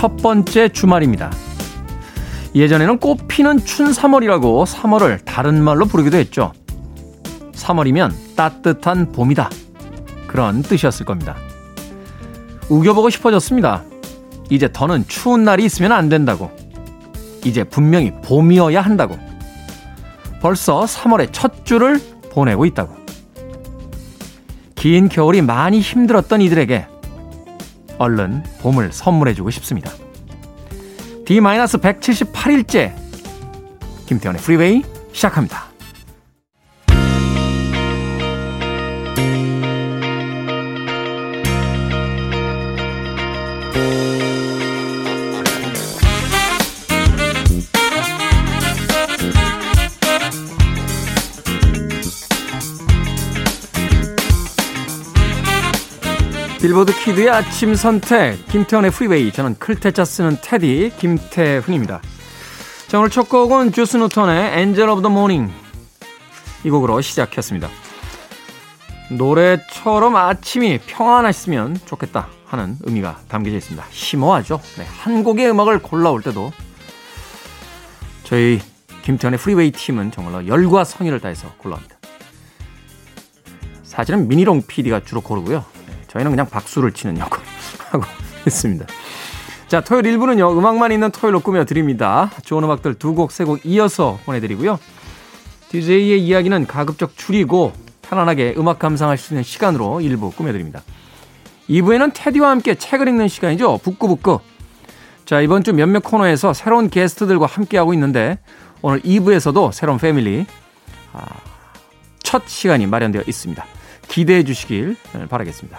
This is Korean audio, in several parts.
3월의 첫 번째 주말입니다. 예전에는 꽃 피는 춘 3월이라고 3월을 다른 말로 부르기도 했죠. 3월이면 따뜻한 봄이다. 그런 뜻이었을 겁니다. 우겨보고 싶어졌습니다. 이제 더는 추운 날이 있으면 안 된다고. 이제 분명히 봄이어야 한다고. 벌써 3월의 첫 주를 보내고 있다고. 긴 겨울이 많이 힘들었던 이들에게 얼른 봄을 선물해주고 싶습니다. D-178일째 김태현의 프리웨이 시작합니다. 빌보드 Kid의 아침 선택 김태훈의 Freeway 저는 클 태 자 쓰는 테디 김태훈입니다. 자 오늘 첫 곡은 쥬스 뉴튼의 Angel of the Morning 이 곡으로 시작했습니다. 노래처럼 아침이 평안했으면 좋겠다 하는 의미가 담겨져 있습니다. 심오하죠? 네, 한 곡의 음악을 골라올 때도 저희 김태훈의 Freeway 팀은 정말로 열과 성의를 다해서 골라옵니다. 사실은 미니롱 PD가 주로 고르고요. 저희는 그냥 박수를 치는 역을 하고 있습니다. 자, 토요일 1부는요, 음악만 있는 토요일로 꾸며드립니다. 좋은 음악들 두 곡, 세 곡 이어서 보내드리고요. DJ의 이야기는 가급적 줄이고 편안하게 음악 감상할 수 있는 시간으로 일부 꾸며드립니다. 2부에는 테디와 함께 책을 읽는 시간이죠. 북구북구. 자, 이번 주 몇몇 코너에서 새로운 게스트들과 함께하고 있는데 오늘 2부에서도 새로운 패밀리 아, 첫 시간이 마련되어 있습니다. 기대해 주시길 바라겠습니다.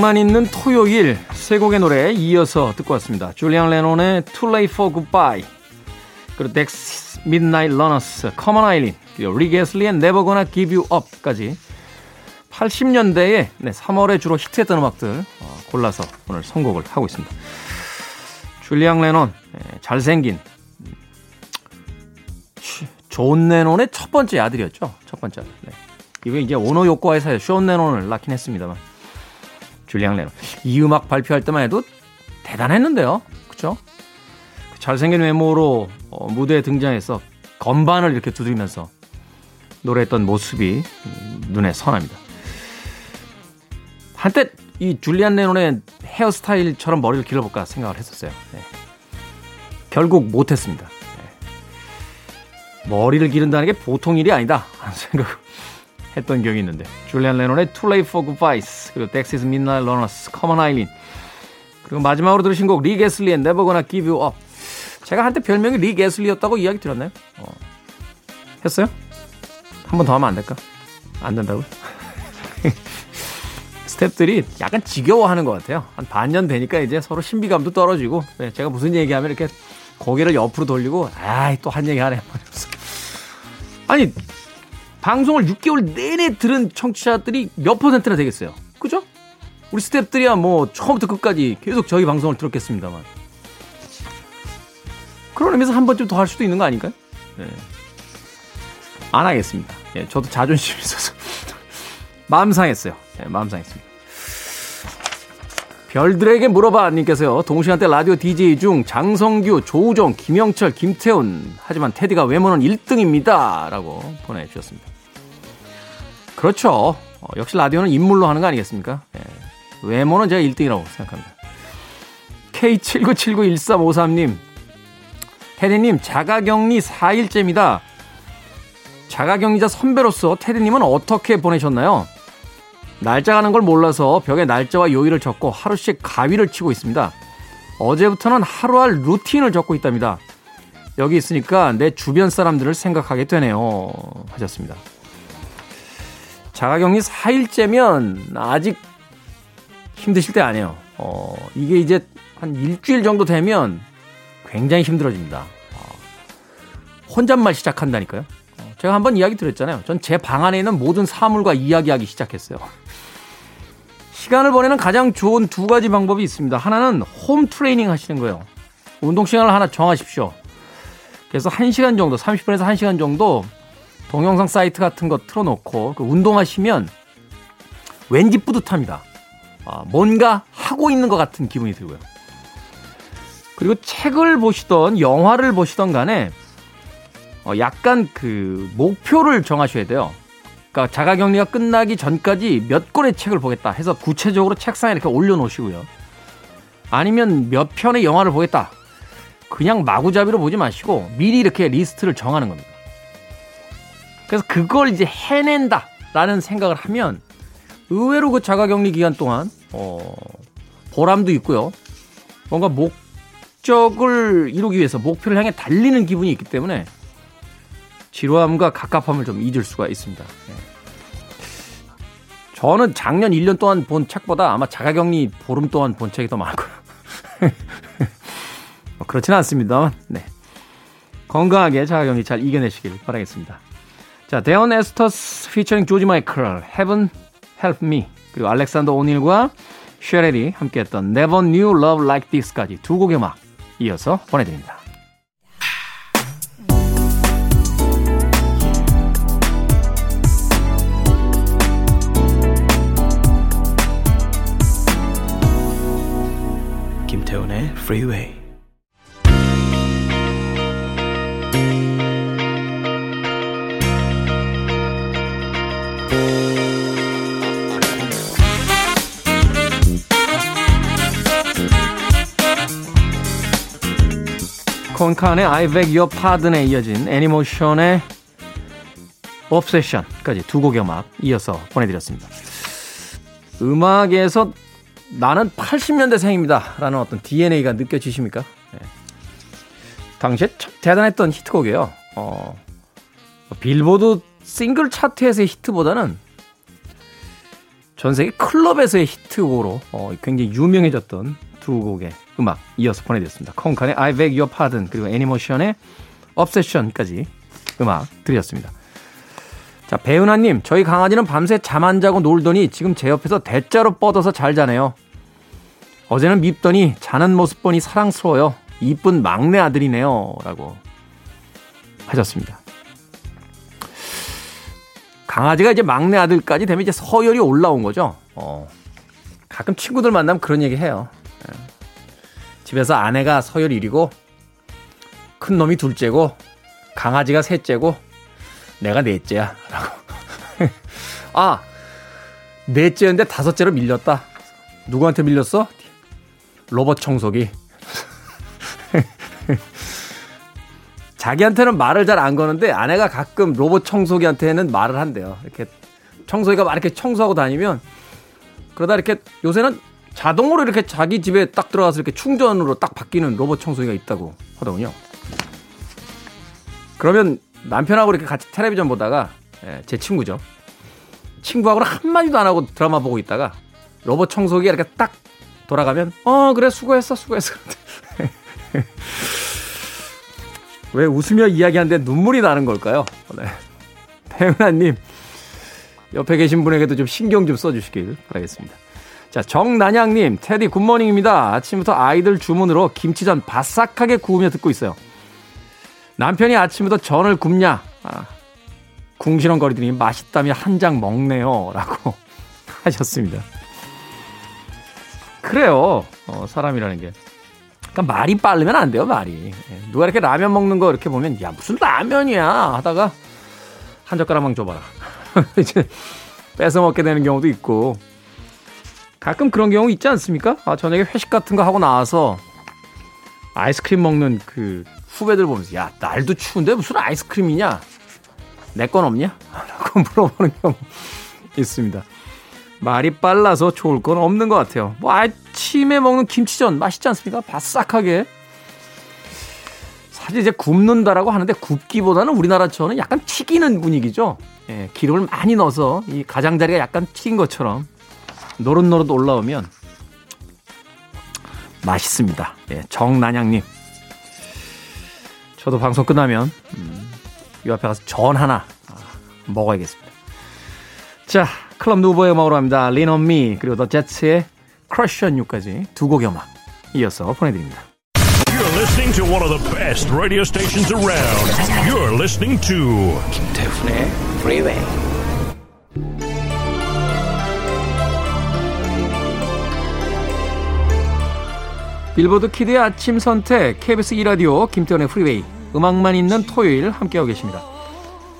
음악만 있는 토요일 세 곡의 노래 이어서 듣고 왔습니다. 줄리안 레논의 Too Late for Goodbye 그리고 Dexys Midnight Runners, Come On Eileen 릭 애슬리의 Never Gonna Give You Up까지 80년대에 네, 3월에 주로 히트했던 음악들 어, 골라서 오늘 선곡을 하고 있습니다. 줄리안 레논 네, 잘생긴 존 레논의 첫 번째 아들이었죠. 첫 번째 아들. 네. 이게 이제 오노 요코와의 사이 쇼 레논을 낳긴 했습니다만 줄리앙 레논. 이 음악 발표할 때만 해도 대단했는데요. 그쵸? 잘생긴 외모로 어, 무대에 등장해서 건반을 이렇게 두드리면서 노래했던 모습이 눈에 선합니다. 한때 이 줄리안 레논의 헤어스타일처럼 머리를 길러볼까 생각을 했었어요. 네. 결국 못했습니다. 네. 머리를 기른다는 게 보통 일이 아니다 하는 생각을 했던 기억이 있는데 줄리안 레논의 Too Late for Goodbyes 그리고 Dexys Midnight Runners, Come On Eileen 그리고 마지막으로 들으신 곡 릭 애슬리의 Never Gonna Give You Up 제가 한때 별명이 릭 애슬리였다고 이야기 드렸나요? 어. 했어요? 한 번 더 하면 안 될까? 안 된다고? 스탭들이 약간 지겨워하는 것 같아요. 한 반년 되니까 이제 서로 신비감도 떨어지고 네, 제가 무슨 얘기하면 이렇게 고개를 옆으로 돌리고 아이 또 한 얘기 하네. 아니 방송을 6개월 내내 들은 청취자들이 몇 퍼센트나 되겠어요? 그죠? 우리 스탭들이야 뭐 처음부터 끝까지 계속 저희 방송을 들었겠습니다만. 그런 의미에서 한 번쯤 더 할 수도 있는 거 아닐까요? 네. 안 하겠습니다. 예, 저도 자존심이 있어서. 마음 상했어요. 네, 마음 상했습니다. 별들에게 물어봐 님께서요. 동시간대 라디오 DJ 중 장성규, 조우정, 김영철, 김태훈. 하지만 테디가 외모는 1등입니다. 라고 보내주셨습니다. 그렇죠. 어, 역시 라디오는 인물로 하는 거 아니겠습니까? 예. 외모는 제가 1등이라고 생각합니다. K79791353님. 테디님 자가격리 4일째입니다. 자가격리자 선배로서 테디님은 어떻게 보내셨나요? 날짜 가는 걸 몰라서 벽에 날짜와 요일을 적고 하루씩 가위를 치고 있습니다. 어제부터는 하루할 루틴을 적고 있답니다. 여기 있으니까 내 주변 사람들을 생각하게 되네요. 하셨습니다. 자가격리 4일째면 아직 힘드실 때 아니에요. 어, 이게 이제 한 일주일 정도 되면 굉장히 힘들어집니다. 어, 혼잣말 시작한다니까요. 어, 제가 한번 이야기 드렸잖아요. 전 제 방 안에 있는 모든 사물과 이야기하기 시작했어요. 시간을 보내는 가장 좋은 두 가지 방법이 있습니다. 하나는 홈 트레이닝 하시는 거예요. 운동 시간을 하나 정하십시오. 그래서 1시간 정도, 30분에서 1시간 정도 동영상 사이트 같은 거 틀어놓고 그 운동하시면 왠지 뿌듯합니다. 아, 뭔가 하고 있는 것 같은 기분이 들고요. 그리고 책을 보시던 영화를 보시던 간에 어, 약간 그 목표를 정하셔야 돼요. 그러니까 자가격리가 끝나기 전까지 몇 권의 책을 보겠다 해서 구체적으로 책상에 이렇게 올려놓으시고요. 아니면 몇 편의 영화를 보겠다. 그냥 마구잡이로 보지 마시고 미리 이렇게 리스트를 정하는 겁니다. 그래서 그걸 이제 해낸다라는 생각을 하면 의외로 그 자가격리 기간 동안 어, 보람도 있고요. 뭔가 목적을 이루기 위해서 목표를 향해 달리는 기분이 있기 때문에 지루함과 갑갑함을 좀 잊을 수가 있습니다. 네. 저는 작년 1년 동안 본 책보다 아마 자가격리 보름 동안 본 책이 더 많고요. 뭐 그렇지는 않습니다만, 네. 건강하게 자가격리 잘 이겨내시길 바라겠습니다. 자, 데온 에스터스 피처링 조지 마이클, Heaven Help Me, 그리고 알렉산더 오닐과 쉐렐이 함께했던 Never Knew Love Like This까지 두 곡의 음악 이어서 보내드립니다. 김태훈의 Freeway. 콘칸의 I beg your pardon에 이어진 애니모션의 Obsession까지 두 곡의 음악 이어서 보내드렸습니다. 음악에서 나는 80년대생입니다. 라는 어떤 DNA가 느껴지십니까? 네. 당시에 대단했던 히트곡이에요. 어, 빌보드 싱글 차트에서의 히트보다는 전 세계 클럽에서의 히트곡으로 어, 굉장히 유명해졌던 두 곡의 음악 이어서 보내드렸습니다. 콩칸의 I beg your pardon 그리고 애니모션의 Obsession까지 음악 드렸습니다. 자, 배은하님, 저희 강아지는 밤새 잠 안 자고 놀더니 지금 제 옆에서 대자로 뻗어서 잘 자네요. 어제는 밉더니 자는 모습 보니 사랑스러워요. 이쁜 막내 아들이네요. 라고 하셨습니다. 강아지가 이제 막내 아들까지 되면 이제 서열이 올라온 거죠. 어, 가끔 친구들 만나면 그런 얘기 해요. 예. 집에서 아내가 서열 1이고, 큰 놈이 둘째고, 강아지가 셋째고, 내가 넷째야. 라고. 아, 넷째였는데 다섯째로 밀렸다. 누구한테 밀렸어? 로봇 청소기. 자기한테는 말을 잘 안 거는데 아내가 가끔 로봇 청소기한테는 말을 한대요. 이렇게 청소기가 막 이렇게 청소하고 다니면 그러다 이렇게 요새는 자동으로 이렇게 자기 집에 딱 들어가서 이렇게 충전으로 딱 바뀌는 로봇 청소기가 있다고 하더군요. 그러면 남편하고 이렇게 같이 텔레비전 보다가 예, 제 친구죠. 친구하고는 한마디도 안 하고 드라마 보고 있다가 로봇 청소기가 이렇게 딱 돌아가면 어 그래 수고했어 수고했어. 왜 웃으며 이야기하는데 눈물이 나는 걸까요? 네. 태은아님 옆에 계신 분에게도 좀 신경 좀 써주시길 바라겠습니다. 자 정난양님 테디 good morning입니다. 아침부터 아이들 주문으로 김치전 바싹하게 구우며 듣고 있어요. 남편이 아침부터 전을 굽냐? 아, 궁시렁거리더니 맛있다며 한 장 먹네요. 라고 하셨습니다. 그래요. 어, 사람이라는 게. 그러니까 말이 빠르면 안 돼요, 말이. 예, 누가 이렇게 라면 먹는 거 이렇게 보면, 야, 무슨 라면이야? 하다가 한 젓가락만 줘봐라. 이제 뺏어 먹게 되는 경우도 있고. 가끔 그런 경우 있지 않습니까? 아, 저녁에 회식 같은 거 하고 나와서 아이스크림 먹는 그 후배들 보면서 야 날도 추운데 무슨 아이스크림이냐 내 건 없냐? 라고 물어보는 경우 있습니다. 말이 빨라서 좋을 건 없는 것 같아요. 뭐 아침에 먹는 김치전 맛있지 않습니까? 바싹하게. 사실 이제 굽는다라고 하는데 굽기보다는 우리나라처럼 약간 튀기는 분위기죠. 예, 기름을 많이 넣어서 이 가장자리가 약간 튀긴 것처럼 노릇노릇 올라오면 맛있습니다. 예, 정난양님. 저도 방송 끝나면 음, 이 앞에 가서 전 하나 아, 먹어야겠습니다. 자, 클럽 누보의 음악으로 합니다. Lean on Me 그리고 더 제츠의 Crush on You까지 두 곡의 음악 이어서 보내드립니다. You're listening to one of the best radio stations around. You're listening to 김태훈의 Freeway. 빌보드 Kid의 아침 선택 KBS 2라디오 김태훈의 Freeway 음악만 있는 토요일 함께하고 계십니다.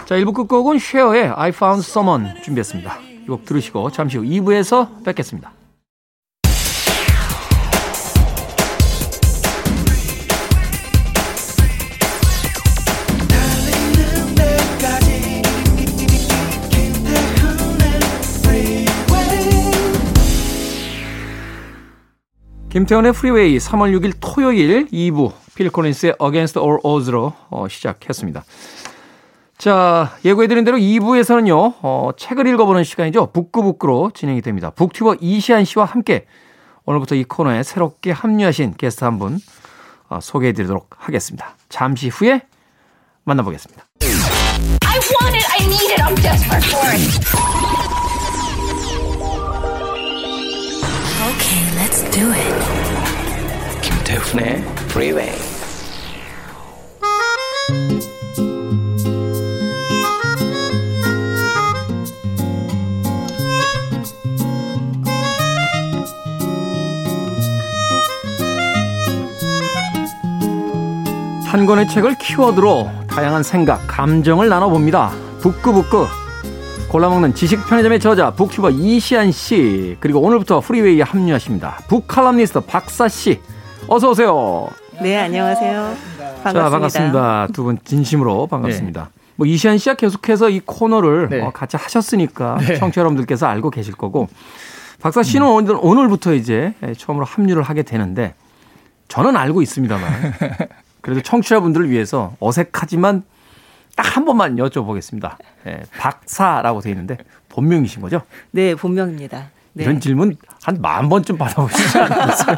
자 1부 끝곡은 쉐어의 I Found Someone 준비했습니다. 이곡 들으시고 잠시 후 2부에서 뵙겠습니다. 김태훈의 Freeway 3월 6일 토요일 2부 필 콜린스의 Against All Odds로 어, 시작했습니다. 자, 예고해드린 대로 2부에서는요, 어, 책을 읽어보는 시간이죠. 북구북구로 진행이 됩니다. 북튜버 이시안 씨와 함께 오늘부터 이 코너에 새롭게 합류하신 게스트 한분 어, 소개해드리도록 하겠습니다. 잠시 후에 만나보겠습니다. I want it. I need it. I'm desperate for it. Okay, let's do it. 김태훈의 Freeway. 한 권의 책을 키워드로 다양한 생각, 감정을 나눠봅니다. 북구북구. 골라먹는 지식 편의점의 저자 북튜버 이시안 씨 그리고 오늘부터 프리웨이에 합류하십니다. 북칼럼니스트 박사 씨 어서 오세요. 네, 안녕하세요. 반갑습니다. 자 반갑습니다. 두 분 진심으로 반갑습니다. 뭐 이시안 씨가 계속해서 이 코너를 네. 어, 같이 하셨으니까 청취자 여러분들께서 알고 계실 거고 박사 씨는 오늘, 오늘부터 이제 처음으로 합류를 하게 되는데 저는 알고 있습니다만 그래도 청취자분들을 위해서 어색하지만 딱 한 번만 여쭤보겠습니다. 예, 박사라고 돼 있는데 본명이신 거죠? 네, 본명입니다. 네. 이런 질문 한 만 번쯤 받아보시지 않았어요?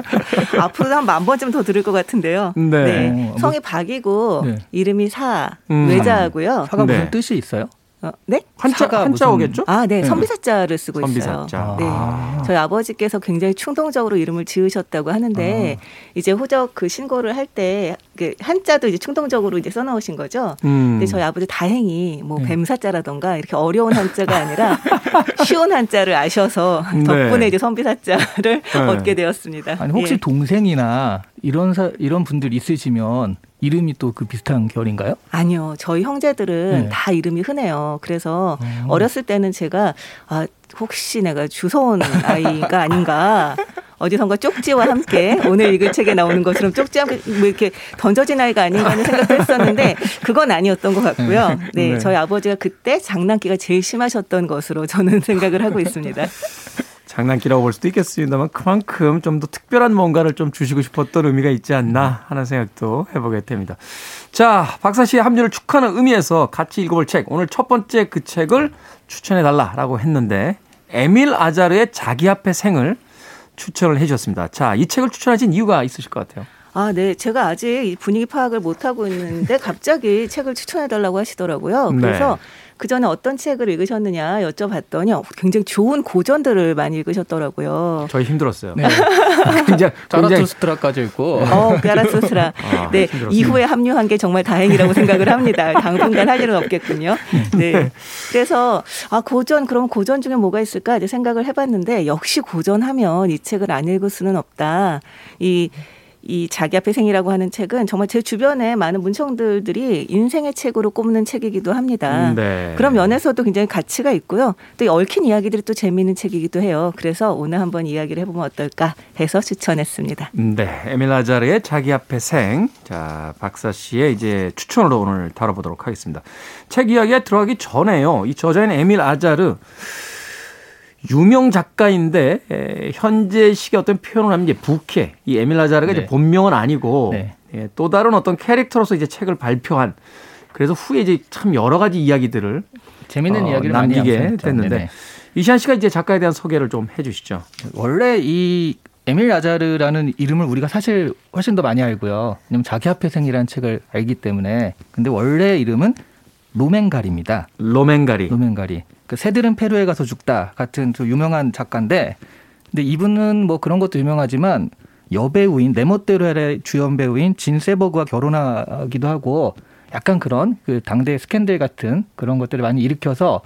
앞으로도 한 만 번쯤 더 들을 것 같은데요. 네. 성이 박이고 네. 이름이 사, 음. 외자고요. 사가 무슨 네. 뜻이 있어요? 어, 네? 한자 사가 한자 무슨- 오겠죠? 아, 네. 네. 선비사자를 쓰고 선비사자. 있어요. 아. 네. 저희 아버지께서 굉장히 충동적으로 이름을 지으셨다고 하는데 이제 호적 그 신고를 할때그 한자도 이제 충동적으로 이제 써놓으신 거죠. 음. 근데 저희 아버지 다행히 뭐 네. 뱀사자라던가 이렇게 어려운 한자가 아니라 쉬운 한자를 아셔서 네. 덕분에 이제 선비사자를 네. 얻게 되었습니다. 아니 혹시 예. 동생이나 이런 사, 이런 분들 있으시면 이름이 또 그 비슷한 결인가요? 아니요. 저희 형제들은 네. 다 이름이 흔해요. 그래서 어. 어렸을 때는 제가 아, 혹시 내가 주워온 아이가 아닌가. 어디선가 쪽지와 함께 오늘 읽을 책에 나오는 것처럼 쪽지와 함께 뭐 이렇게 던져진 아이가 아닌가 하는 생각도 했었는데 그건 아니었던 것 같고요. 네, 네. 저희 아버지가 그때 장난기가 제일 심하셨던 것으로 저는 생각을 하고 있습니다. 장난기라고 볼 수도 있겠습니다만 그만큼 좀 더 특별한 뭔가를 좀 주시고 싶었던 의미가 있지 않나 하는 생각도 해보게 됩니다. 자, 박사 씨의 합류를 축하하는 의미에서 같이 읽어볼 책. 오늘 첫 번째 그 책을 추천해달라라고 했는데 에밀 아자르의 자기 앞의 생을 추천을 해주셨습니다. 자, 이 책을 추천하신 이유가 있으실 것 같아요. 아, 네. 제가 아직 이 분위기 파악을 못 하고 있는데 갑자기 책을 추천해 달라고 하시더라고요. 네. 그래서 그 전에 어떤 책을 읽으셨느냐 여쭤봤더니 굉장히 좋은 고전들을 많이 읽으셨더라고요. 저희 힘들었어요. 네. 굉장히, 자라투스트라까지 있고 어, 까라스스라. 아, 네, 힘들었습니다. 이후에 합류한 게 정말 다행이라고 생각을 합니다. 당분간 할 일은 없겠군요. 네. 그래서 아 고전 그럼 고전 중에 뭐가 있을까 이제 생각을 해봤는데 역시 고전하면 이 책을 안 읽을 수는 없다. 이 이 자기 앞의 생이라고 하는 책은 정말 제 주변에 많은 문청들들이 인생의 책으로 꼽는 책이기도 합니다. 음, 네. 그런 면에서도 굉장히 가치가 있고요. 또이 얽힌 이야기들이 또 재미있는 책이기도 해요. 그래서 오늘 한번 이야기를 해보면 어떨까 해서 추천했습니다. 네, 에밀 아자르의 자기 앞의 생. 자, 박사 씨의 이제 추천으로 오늘 다뤄보도록 하겠습니다. 책 이야기에 들어가기 전에요. 이 저자인 에밀 아자르. 유명 작가인데 에, 현재 시기 어떤 표현을 하면 이제 부캐 이 에밀 라자르가 네. 이제 본명은 아니고 네. 예, 또 다른 어떤 캐릭터로서 이제 책을 발표한 그래서 후에 이제 참 여러 가지 이야기들을 재밌는 어, 이야기를 남기게. 됐는데 네네. 이시안 씨가 이제 작가에 대한 소개를 좀 해주시죠. 원래 이 에밀 라자르라는 이름을 우리가 사실 훨씬 더 많이 알고요. 왜냐면 자기 앞에생이라는 책을 알기 때문에. 근데 원래 이름은 로맨갈입니다. 로맨가리. 로맨갈이. 그 새들은 페루에 가서 죽다 같은 좀 유명한 작가인데, 근데 이분은 뭐 그런 것도 유명하지만 여배우인 내 멋대로의 주연 배우인 진 세버그와 결혼하기도 하고 약간 그런 그 당대 스캔들 같은 그런 것들을 많이 일으켜서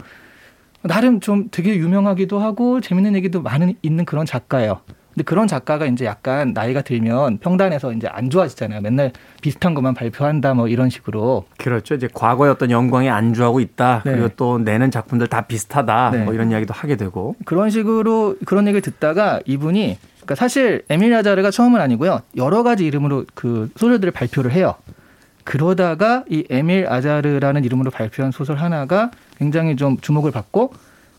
나름 좀 되게 유명하기도 하고 재밌는 얘기도 많은 있는 그런 작가예요. 근데 그런 작가가 이제 약간 나이가 들면 평단에서 이제 안 좋아지잖아요. 맨날 비슷한 것만 발표한다 뭐 이런 식으로. 그렇죠. 이제 과거의 어떤 영광에 안주하고 있다. 네. 그리고 또 내는 작품들 다 비슷하다. 네. 뭐 이런 이야기도 하게 되고. 그런 식으로 그런 얘기를 듣다가 이분이 그러니까 사실 에밀 라자르가 처음은 아니고요. 여러 가지 이름으로 그 소설들을 발표를 해요. 그러다가 이 에밀 아자르라는 이름으로 발표한 소설 하나가 굉장히 좀 주목을 받고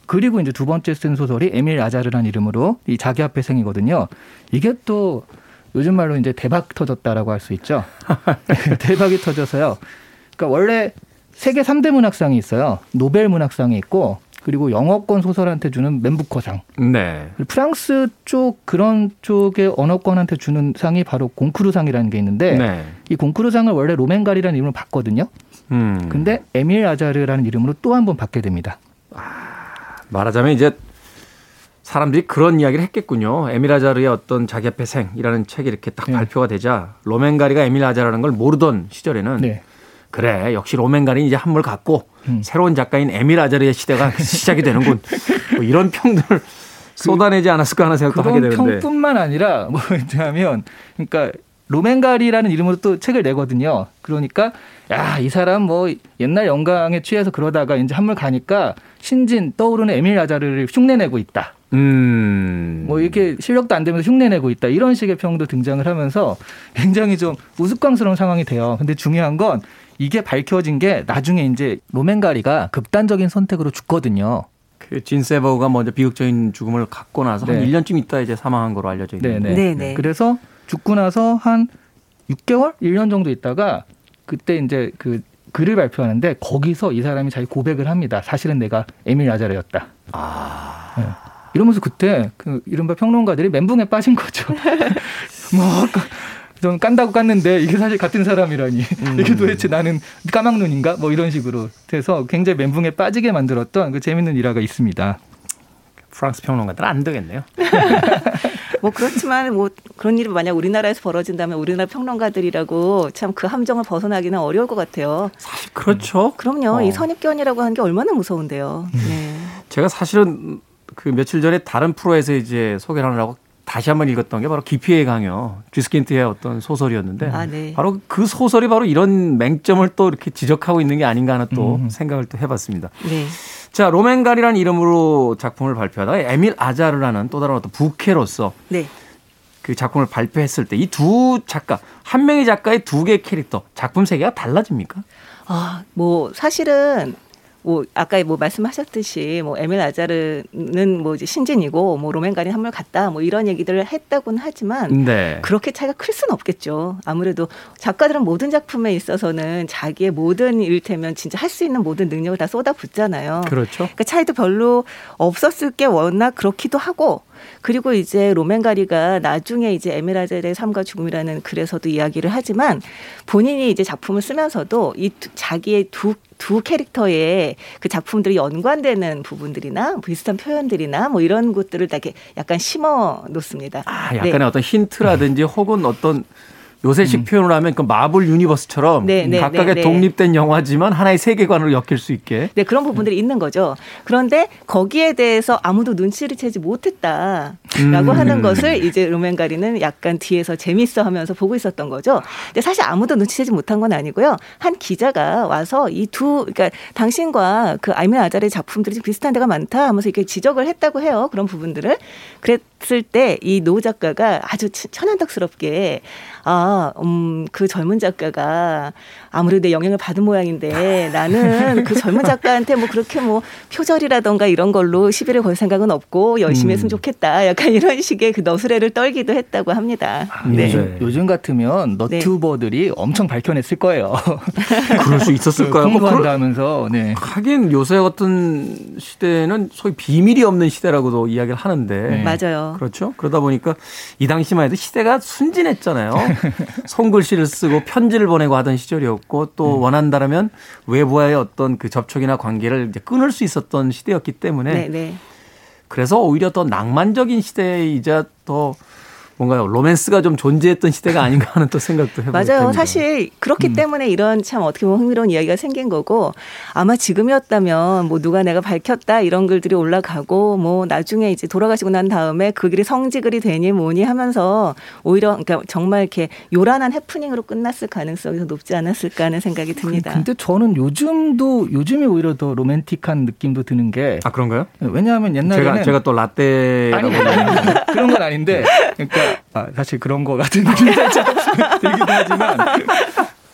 그리고 이제 두 번째 쓴 소설이 에밀 아자르라는 이름으로 이 자기 앞에 생이거든요. 이게 또 요즘 말로 이제 대박 터졌다라고 할 수 있죠. 대박이 터져서요. 그러니까 원래 세계 3대 문학상이 있어요. 노벨 문학상이 있고 그리고 영어권 소설한테 주는 맨부커상. 네. 프랑스 쪽 그런 쪽의 언어권한테 주는 상이 바로 공크루상이라는 게 있는데 네. 이 공크루상을 원래 로맨갈이라는 이름으로 받거든요. 음. 근데 에밀 아자르라는 이름으로 또 한 번 받게 됩니다. 말하자면 이제 사람들이 그런 이야기를 했겠군요. 에밀 아자르의 어떤 자기 앞에 생이라는 책이 이렇게 딱 네. 발표가 되자 로맨가리가 에밀 아자르라는 걸 모르던 시절에는 네. 그래 역시 로맨가리는 이제 한물 갔고 음. 새로운 작가인 에밀 아자르의 시대가 시작이 되는군. 뭐 이런 평들을 쏟아내지 않았을까 하는 생각도 하게 그런 되는데. 평뿐만 아니라 뭐냐면 그러니까 로맨갈이라는 이름으로 또 책을 내거든요. 그러니까 야 이 사람 뭐 옛날 영광에 취해서 그러다가 이제 한물 가니까 신진 떠오르는 에밀 아자르를 흉내내고 있다. 음. 뭐 이렇게 실력도 안 되면서 흉내내고 있다 이런 식의 평도 등장을 하면서 굉장히 좀 우스꽝스러운 상황이 돼요. 근데 중요한 건 이게 밝혀진 게 나중에 이제 로맨가리가 극단적인 선택으로 죽거든요. 그진 세버가 먼저 비극적인 죽음을 갖고 나서 한 네. 1년쯤 있다 이제 사망한 거로 알려져 있는데. 네네. 네네. 그래서 죽고 나서 한 6개월, 1년 정도 있다가 그때 이제 그 글을 발표하는데 거기서 이 사람이 자기 고백을 합니다. 사실은 내가 에밀 아자르였다. 아. 네. 이러면서 그때 그 이른바 평론가들이 멘붕에 빠진 거죠. 뭐, 좀 깐다고 깠는데 이게 사실 같은 사람이라니. 음. 이게 도대체 나는 까막눈인가? 뭐 이런 식으로 돼서 굉장히 멘붕에 빠지게 만들었던 그 재밌는 일화가 있습니다. 프랑스 평론가들 안 되겠네요. 뭐 그렇지만 뭐 그런 일이 만약 우리나라에서 벌어진다면 우리나라 평론가들이라고 참 그 함정을 벗어나기는 어려울 것 같아요. 사실 그렇죠. 그럼요. 어. 이 선입견이라고 하는 게 얼마나 무서운데요. 네. 제가 사실은 그 며칠 전에 다른 프로에서 이제 소개를 하느라고 다시 한번 읽었던 게 바로 기피의 강요 쥐스킨트의 어떤 소설이었는데 아, 네. 바로 그 소설이 바로 이런 맹점을 또 이렇게 지적하고 있는 게 아닌가 하는 또 음. 생각을 또 해봤습니다. 네. 자 로맨갈이라는 이름으로 작품을 발표하다가 에밀 아자르라는 또 다른 어떤 부캐로서 네. 그 작품을 발표했을 때 이 두 작가 한 명의 작가의 두 개의 캐릭터 작품 세계가 달라집니까? 아, 뭐 사실은 뭐 아까 뭐 말씀하셨듯이 뭐 에밀 아자르는 뭐 이제 신진이고 뭐 로맨가린 한물 같다 뭐 이런 얘기들을 했다고는 하지만 네. 그렇게 차이가 클 수는 없겠죠. 아무래도 작가들은 모든 작품에 있어서는 자기의 모든 일테면 진짜 할 수 있는 모든 능력을 다 쏟아붓잖아요. 그렇죠. 그러니까 차이도 별로 없었을 게 워낙 그렇기도 하고 그리고 이제 로맹 가리가 나중에 이제 에밀 아자르의 삶과 죽음이라는 글에서도 이야기를 하지만 본인이 이제 작품을 쓰면서도 이 두- 자기의 두, 두 캐릭터의 그 작품들이 연관되는 부분들이나 비슷한 표현들이나 뭐 이런 것들을 다 이렇게 약간 심어 놓습니다. 아, 약간의 어떤 힌트라든지 혹은 어떤 요새식 음. 표현을 하면 그 마블 유니버스처럼 네, 네, 각각의 네, 네. 독립된 영화지만 하나의 세계관을 엮일 수 있게. 네, 그런 부분들이 있는 거죠. 그런데 거기에 대해서 아무도 눈치를 채지 못했다라고 음. 하는 것을 이제 로맨가리는 약간 뒤에서 재밌어 하면서 보고 있었던 거죠. 근데 사실 아무도 눈치채지 못한 건 아니고요. 한 기자가 와서 이 두, 그러니까 당신과 그 아이멘 아자르의 작품들이 좀 비슷한 데가 많다 하면서 이렇게 지적을 했다고 해요. 그런 부분들을. 그랬을 때 이 노 작가가 아주 치- 천연덕스럽게 아, 아, 음, 그 젊은 작가가 아무래도 내 영향을 받은 모양인데 나는 그 젊은 작가한테 뭐 그렇게 뭐 표절이라던가 이런 걸로 시비를 걸 생각은 없고 열심히 했으면 좋겠다. 약간 이런 식의 그 너스레를 떨기도 했다고 합니다. 네. 요즘, 요즘 같으면 너튜버들이 엄청 밝혀냈을 거예요. 그럴 수 있었을까요? 뭐 공부한다 그럴- 하면서. 네. 하긴 요새 같은 시대는 소위 비밀이 없는 시대라고도 이야기를 하는데 네. 맞아요. 그렇죠. 그러다 보니까 이 당시만 해도 시대가 순진했잖아요. 손글씨를 쓰고 편지를 보내고 하던 시절이었고 또 원한다라면 외부와의 어떤 그 접촉이나 관계를 이제 끊을 수 있었던 시대였기 때문에 네, 네. 그래서 오히려 더 낭만적인 시대이자 더 뭔가요 로맨스가 좀 존재했던 시대가 아닌가 하는 또 생각도 해보게 맞아요. 됩니다. 사실 그렇기 음. 때문에 이런 참 어떻게 보면 흥미로운 이야기가 생긴 거고 아마 지금이었다면 뭐 누가 내가 밝혔다 이런 글들이 올라가고 뭐 나중에 이제 돌아가시고 난 다음에 그 글이 성지글이 되니 뭐니 하면서 오히려 그러니까 정말 이렇게 요란한 해프닝으로 끝났을 가능성이 더 높지 않았을까 하는 생각이 듭니다. 근데 저는 요즘도 요즘이 오히려 더 로맨틱한 느낌도 드는 게 아 그런가요? 왜냐하면 옛날에는 제가 제가 또 라떼라고 아니, 아니, 그런 건 아닌데, 그러니까 아, 사실 그런 거 같은 느낌이 살짝 들기도 하지만.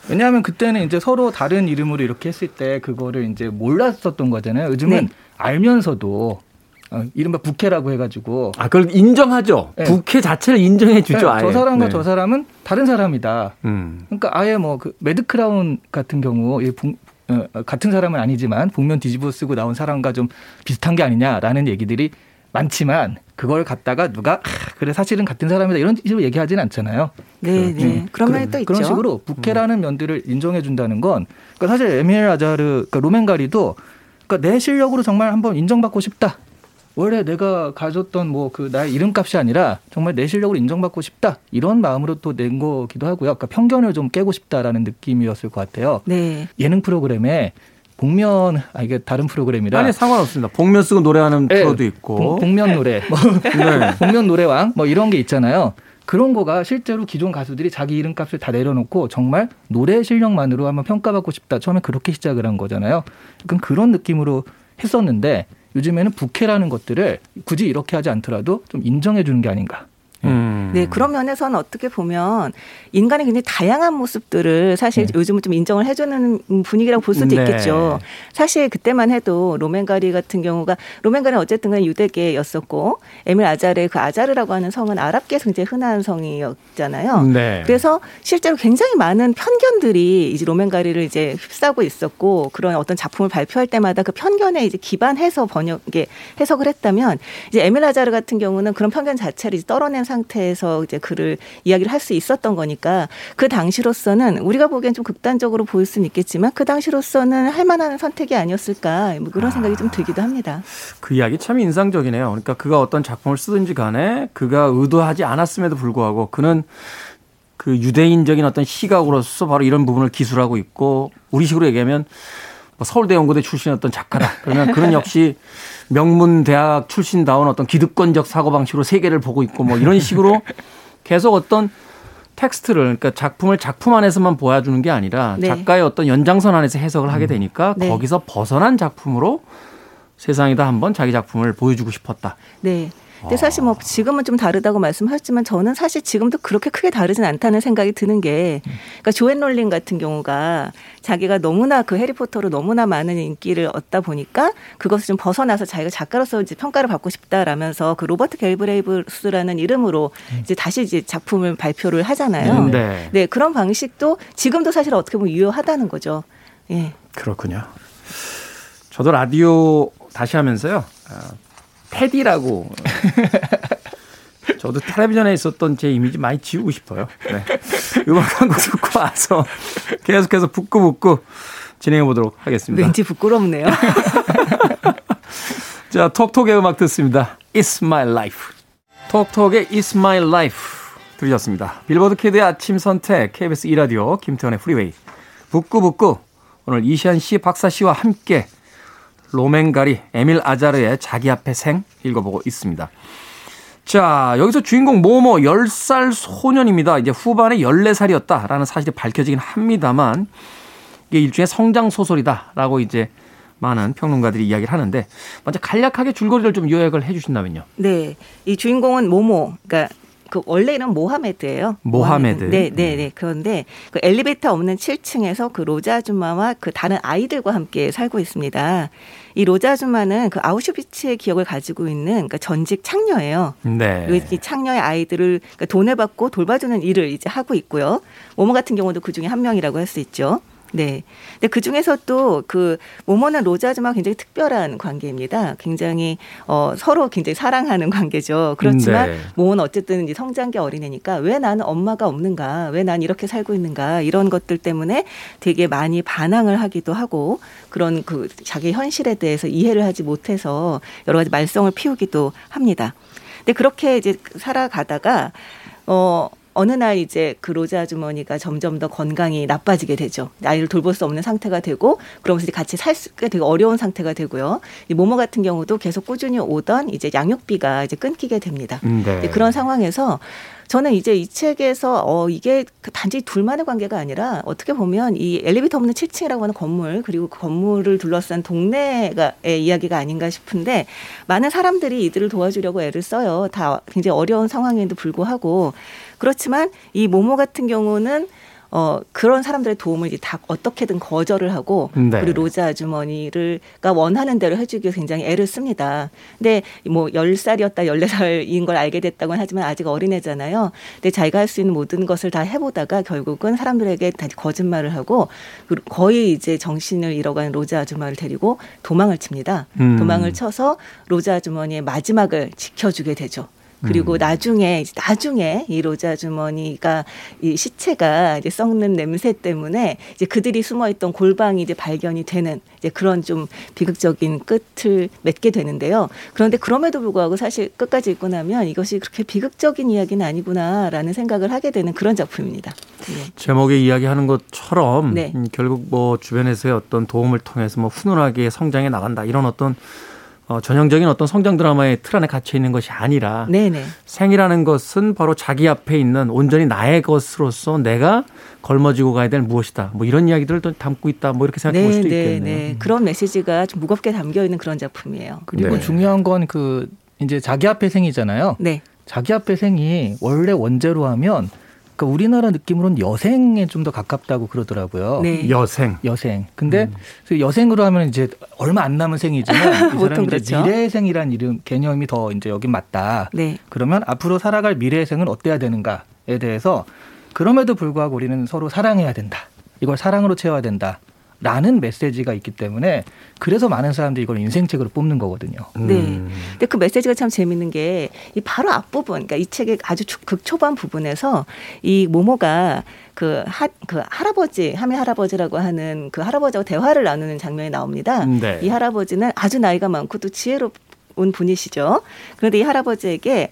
왜냐하면 그때는 이제 서로 다른 이름으로 이렇게 했을 때 그거를 이제 몰랐었던 거잖아요. 요즘은 네. 알면서도 어, 이른바 부캐라고 해가지고 아 그걸 인정하죠. 네. 부캐 자체를 인정해 주죠. 네, 아예. 저 사람과 네. 저 사람은 다른 사람이다. 음. 그러니까 아예 뭐 그 매드 클라운 같은 경우 이 복- 어, 같은 사람은 아니지만 복면 뒤집어 쓰고 나온 사람과 좀 비슷한 게 아니냐라는 얘기들이 많지만 그걸 갖다가 누가 아, 그래 사실은 같은 사람이다 이런 식으로 얘기하지는 않잖아요. 네, 네. 음, 그런 면이 또 있죠. 그런 식으로 부캐라는 면들을 인정해 준다는 건 그러니까 사실 에미엘 아자르 그러니까 로맨가리도 그러니까 내 실력으로 정말 한번 인정받고 싶다. 원래 내가 가졌던 뭐 그 나의 이름값이 아니라 정말 내 실력으로 인정받고 싶다 이런 마음으로 또 낸 거기도 하고요. 그러니까 편견을 좀 깨고 싶다라는 느낌이었을 것 같아요. 네. 예능 프로그램에 복면 아 이게 다른 프로그램이라 아니 상관없습니다. 복면 쓰고 노래하는 네, 프로도 있고. 복- 복면 노래 뭐 네. 복면 노래왕 뭐 이런 게 있잖아요. 그런 거가 실제로 기존 가수들이 자기 이름값을 다 내려놓고 정말 노래 실력만으로 한번 평가받고 싶다. 처음에 그렇게 시작을 한 거잖아요. 그럼 그런 느낌으로 했었는데 요즘에는 부캐라는 것들을 굳이 이렇게 하지 않더라도 좀 인정해 주는 게 아닌가. 음. 네, 그런 면에서는 어떻게 보면 인간의 굉장히 다양한 모습들을 사실 네. 요즘은 좀 인정을 해주는 분위기라고 볼 수도 네. 있겠죠. 사실 그때만 해도 로맨가리 같은 경우가 로맨가리는 어쨌든 간에 유대계였었고 에밀 아자르의 그 아자르라고 하는 성은 아랍계에서 굉장히 흔한 성이었잖아요. 네. 그래서 실제로 굉장히 많은 편견들이 이제 로맨가리를 이제 휩싸고 있었고 그런 어떤 작품을 발표할 때마다 그 편견에 이제 기반해서 번역, 이게 해석을 했다면 이제 에밀 아자르 같은 경우는 그런 편견 자체를 이제 떨어낸 상태 에서 이제 글을 이야기를 할 수 있었던 거니까 그 당시로서는 우리가 보기엔 좀 극단적으로 보일 수는 있겠지만 그 당시로서는 할 만한 선택이 아니었을까 뭐 그런 생각이 좀 들기도 합니다. 그 이야기 참 인상적이네요. 그러니까 그가 어떤 작품을 쓰든지 간에 그가 의도하지 않았음에도 불구하고 그는 그 유대인적인 어떤 시각으로서 바로 이런 부분을 기술하고 있고 우리식으로 얘기하면 뭐 서울대 연고대 출신의 어떤 작가다. 그러면 그는 역시 명문 대학 출신다운 어떤 기득권적 사고 방식으로 세계를 보고 있고 뭐 이런 식으로 계속 어떤 텍스트를 그러니까 작품을 작품 안에서만 보여주는 게 아니라 네. 작가의 어떤 연장선 안에서 해석을 하게 되니까 네. 거기서 벗어난 작품으로 세상에다 한번 자기 작품을 보여주고 싶었다. 네. 근데 사실 뭐 지금은 좀 다르다고 말씀하셨지만 저는 사실 지금도 그렇게 크게 다르진 않다는 생각이 드는 게 그러니까 조앤 롤링 같은 경우가 자기가 너무나 그 해리포터로 너무나 많은 인기를 얻다 보니까 그것을 좀 벗어나서 자기가 작가로서 이제 평가를 받고 싶다라면서 그 로버트 갤브레이스라는 이름으로 이제 다시 이제 작품을 발표를 하잖아요. 네. 네, 그런 방식도 지금도 사실 어떻게 보면 유효하다는 거죠. 예. 그렇군요. 저도 라디오 다시 하면서요. 아, 패디라고 저도 텔레비전에 있었던 제 이미지 많이 지우고 싶어요. 네. 음악 한 곡 듣고 와서 계속해서 북구북구 진행해 보도록 하겠습니다. 왠지 부끄럽네요. 자, Talk Talk의 음악 듣습니다. It's My Life. Talk Talk의 It's My Life 들으셨습니다. 빌보드 키드의 아침 선택 KBS 2라디오 김태원의 프리웨이 북구북구 오늘 이시안 씨, 박사 씨와 함께 로맹 가리 에밀 아자르의 자기 앞에 생 읽어보고 있습니다. 자, 여기서 주인공 모모 10살 소년입니다. 이제 후반에 14살이었다라는 사실이 밝혀지긴 합니다만 이게 일종의 성장 소설이다라고 이제 많은 평론가들이 이야기를 하는데 먼저 간략하게 줄거리를 좀 요약을 해 주신다면요. 네. 이 주인공은 모모, 그러니까 그 원래 이름 모하메드예요. 모하메드. 네, 네, 네. 그런데 그 엘리베이터 없는 7층에서 그 로자 아줌마와 그 다른 아이들과 함께 살고 있습니다. 이 로자 아줌마는 그 아우슈비츠의 기억을 가지고 있는 그러니까 전직 창녀예요. 네. 이 창녀의 아이들을 그러니까 돈을 받고 돌봐주는 일을 이제 하고 있고요. 모모 같은 경우도 그 중에 한 명이라고 할 수 있죠. 네. 근데 그 중에서 또 그 모모는 로자 아줌마가 굉장히 특별한 관계입니다. 굉장히 어 서로 굉장히 사랑하는 관계죠. 그렇지만 네. 모모는 어쨌든 이제 성장기 어린애니까 왜 나는 엄마가 없는가? 왜 난 이렇게 살고 있는가? 이런 것들 때문에 되게 많이 반항을 하기도 하고 그런 그 자기 현실에 대해서 이해를 하지 못해서 여러 가지 말썽을 피우기도 합니다. 근데 그렇게 이제 살아가다가 어 어느 날 이제 그 로자 아주머니가 점점 더 건강이 나빠지게 되죠. 아이를 돌볼 수 없는 상태가 되고 그러면서 이제 같이 살 수가 되게 어려운 상태가 되고요. 이 모모 같은 경우도 계속 꾸준히 오던 이제 양육비가 이제 끊기게 됩니다. 네. 이제 그런 상황에서 저는 이제 이 책에서 어 이게 그 단지 둘만의 관계가 아니라 어떻게 보면 이 엘리베이터 없는 7층이라고 하는 건물 그리고 그 건물을 둘러싼 동네가의 이야기가 아닌가 싶은데 많은 사람들이 이들을 도와주려고 애를 써요. 다 굉장히 어려운 상황에도 불구하고 그렇지만 이 모모 같은 경우는 어 그런 사람들의 도움을 다 어떻게든 거절을 하고 네. 그리고 로자 아주머니를가 원하는 대로 해주기 굉장히 애를 씁니다. 근데 뭐 10살이었다 14살인 걸 알게 됐다고는 하지만 아직 어린애잖아요. 근데 자기가 할 수 있는 모든 것을 다 해보다가 결국은 사람들에게 다 거짓말을 하고 그 거의 이제 정신을 잃어가는 로자 아주머니를 데리고 도망을 칩니다. 음. 도망을 쳐서 로자 아주머니의 마지막을 지켜주게 되죠. 그리고 나중에 이제 나중에 이 로자 아주머니가 이 시체가 이제 썩는 냄새 때문에 이제 그들이 숨어 있던 골방이 이제 발견이 되는 이제 그런 좀 비극적인 끝을 맺게 되는데요. 그런데 그럼에도 불구하고 사실 끝까지 읽고 나면 이것이 그렇게 비극적인 이야기는 아니구나라는 생각을 하게 되는 그런 작품입니다. 네. 제목에 이야기하는 것처럼 네. 음, 결국 뭐 주변에서의 어떤 도움을 통해서 뭐 훈훈하게 성장해 나간다 이런 어떤 어, 전형적인 어떤 성장 드라마의 틀 안에 갇혀 있는 것이 아니라 네네. 생이라는 것은 바로 자기 앞에 있는 온전히 나의 것으로서 내가 걸머지고 가야 될 무엇이다. 뭐 이런 이야기들을 또 담고 있다. 뭐 이렇게 생각해 볼 수도 있겠네요. 네. 그런 메시지가 좀 무겁게 담겨 있는 그런 작품이에요. 그리고 네. 중요한 건 그 이제 자기 앞에 생이잖아요. 네. 자기 앞에 생이 원래 원제로 하면 그 우리나라 느낌으로는 여생에 좀 더 가깝다고 그러더라고요. 네. 여생. 여생. 근데 음. 그 여생으로 하면 이제 얼마 안 남은 생이지만 이 보통 그렇죠. 미래생이란 이름 개념이 더 이제 여기 맞다. 네. 그러면 앞으로 살아갈 미래생은 어때야 되는가에 대해서 그럼에도 불구하고 우리는 서로 사랑해야 된다. 이걸 사랑으로 채워야 된다. 라는 메시지가 있기 때문에 그래서 많은 사람들이 이걸 인생책으로 뽑는 거거든요. 네. 음. 근데 그 메시지가 참 재밌는 게 이 바로 앞부분, 그러니까 이 책의 아주 초- 극초반 부분에서 이 모모가 그, 하, 그 할아버지, 하메 할아버지라고 하는 그 할아버지하고 대화를 나누는 장면이 나옵니다. 네. 이 할아버지는 아주 나이가 많고 또 지혜로운 분이시죠. 그런데 이 할아버지에게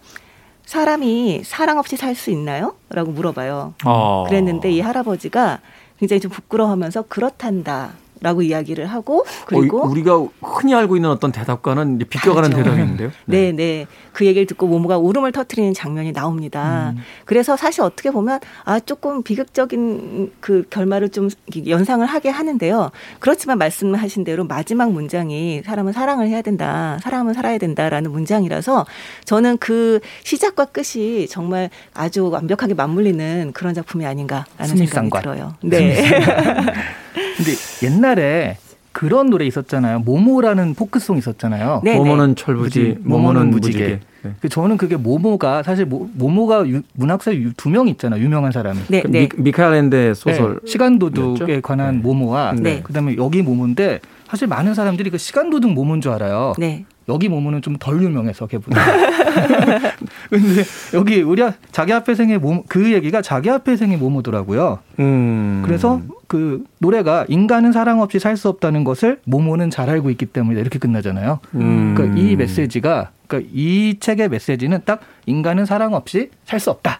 사람이 사랑 없이 살 수 있나요? 라고 물어봐요. 어. 그랬는데 이 할아버지가 굉장히 좀 부끄러워하면서 그렇단다. 라고 이야기를 하고 그리고 어, 우리가 흔히 알고 있는 어떤 대답과는 이제 비껴가는 다르죠. 대답인데요. 네, 네. 그 얘기를 듣고 모모가 울음을 터트리는 장면이 나옵니다. 음. 그래서 사실 어떻게 보면 아 조금 비극적인 그 결말을 좀 연상을 하게 하는데요. 그렇지만 말씀하신 대로 마지막 문장이 사람은 사랑을 해야 된다. 사람은 살아야 된다라는 문장이라서 저는 그 시작과 끝이 정말 아주 완벽하게 맞물리는 그런 작품이 아닌가라는 생각이. 들어요. 네. 근데 옛날에 그런 노래 있었잖아요. 모모라는 포크송 있었잖아요. 네, 모모는 철부지, 모모는 무지개. 무지개. 네. 그 저는 그게 모모가 사실 모, 모모가 유- 문학사 두 명 있잖아요. 유명한 사람이. 네, 그 네. 미, 미카엘 랜드의 소설. 네, 시간 도둑에 였죠? 관한 네. 모모와 네. 그다음에 여기 모모인데 사실 많은 사람들이 그 시간 도둑 모모인 줄 알아요. 네. 여기 모모는 좀 덜 유명해서 걔보다. 근데 여기 우리 자기 앞에 생의 모모 그 얘기가 자기 앞에 생의 모모더라고요. 음. 그래서 그 노래가 인간은 사랑 없이 살 수 없다는 것을 모모는 잘 알고 있기 때문에 이렇게 끝나잖아요. 음. 그러니까 이 메시지가 그러니까 이 책의 메시지는 딱 인간은 사랑 없이 살 수 없다.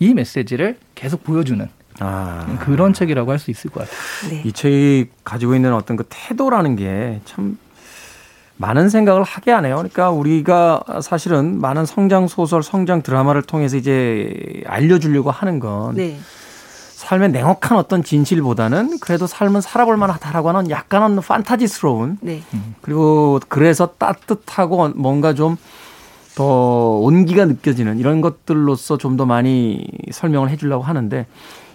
이 메시지를 계속 보여주는 아. 그런 책이라고 할 수 있을 것 같아요. 네. 이 책이 가지고 있는 어떤 그 태도라는 게 참 많은 생각을 하게 하네요. 그러니까 우리가 사실은 많은 성장 소설, 성장 드라마를 통해서 이제 알려주려고 하는 건 네. 삶의 냉혹한 어떤 진실보다는 그래도 삶은 살아볼 만하다라고 하는 약간은 판타지스러운 네. 그리고 그래서 따뜻하고 뭔가 좀 더 온기가 느껴지는 이런 것들로서 좀 더 많이 설명을 해주려고 하는데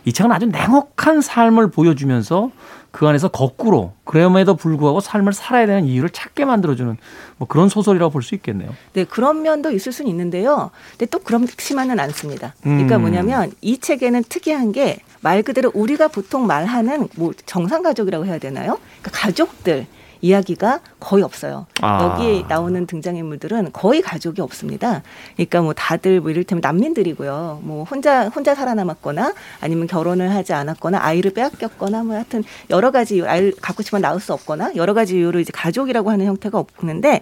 이 책은 아주 냉혹한 삶을 보여주면서 그 안에서 거꾸로 그럼에도 불구하고 삶을 살아야 되는 이유를 찾게 만들어주는 뭐 그런 소설이라고 볼 수 있겠네요. 네, 그런 면도 있을 수는 있는데요. 근데 또 그렇지만은 않습니다. 그러니까 음. 뭐냐면 이 책에는 특이한 게 말 그대로 우리가 보통 말하는 뭐 정상 가족이라고 해야 되나요? 그러니까 가족들 이야기가 거의 없어요. 아. 여기에 나오는 등장인물들은 거의 가족이 없습니다. 그러니까 뭐 다들 뭐 이를테면 난민들이고요. 뭐 혼자 혼자 살아남았거나 아니면 결혼을 하지 않았거나 아이를 빼앗겼거나 뭐 하여튼 여러 가지 이유, 아이를 갖고 싶으면 낳을 수 없거나 여러 가지 이유로 이제 가족이라고 하는 형태가 없는데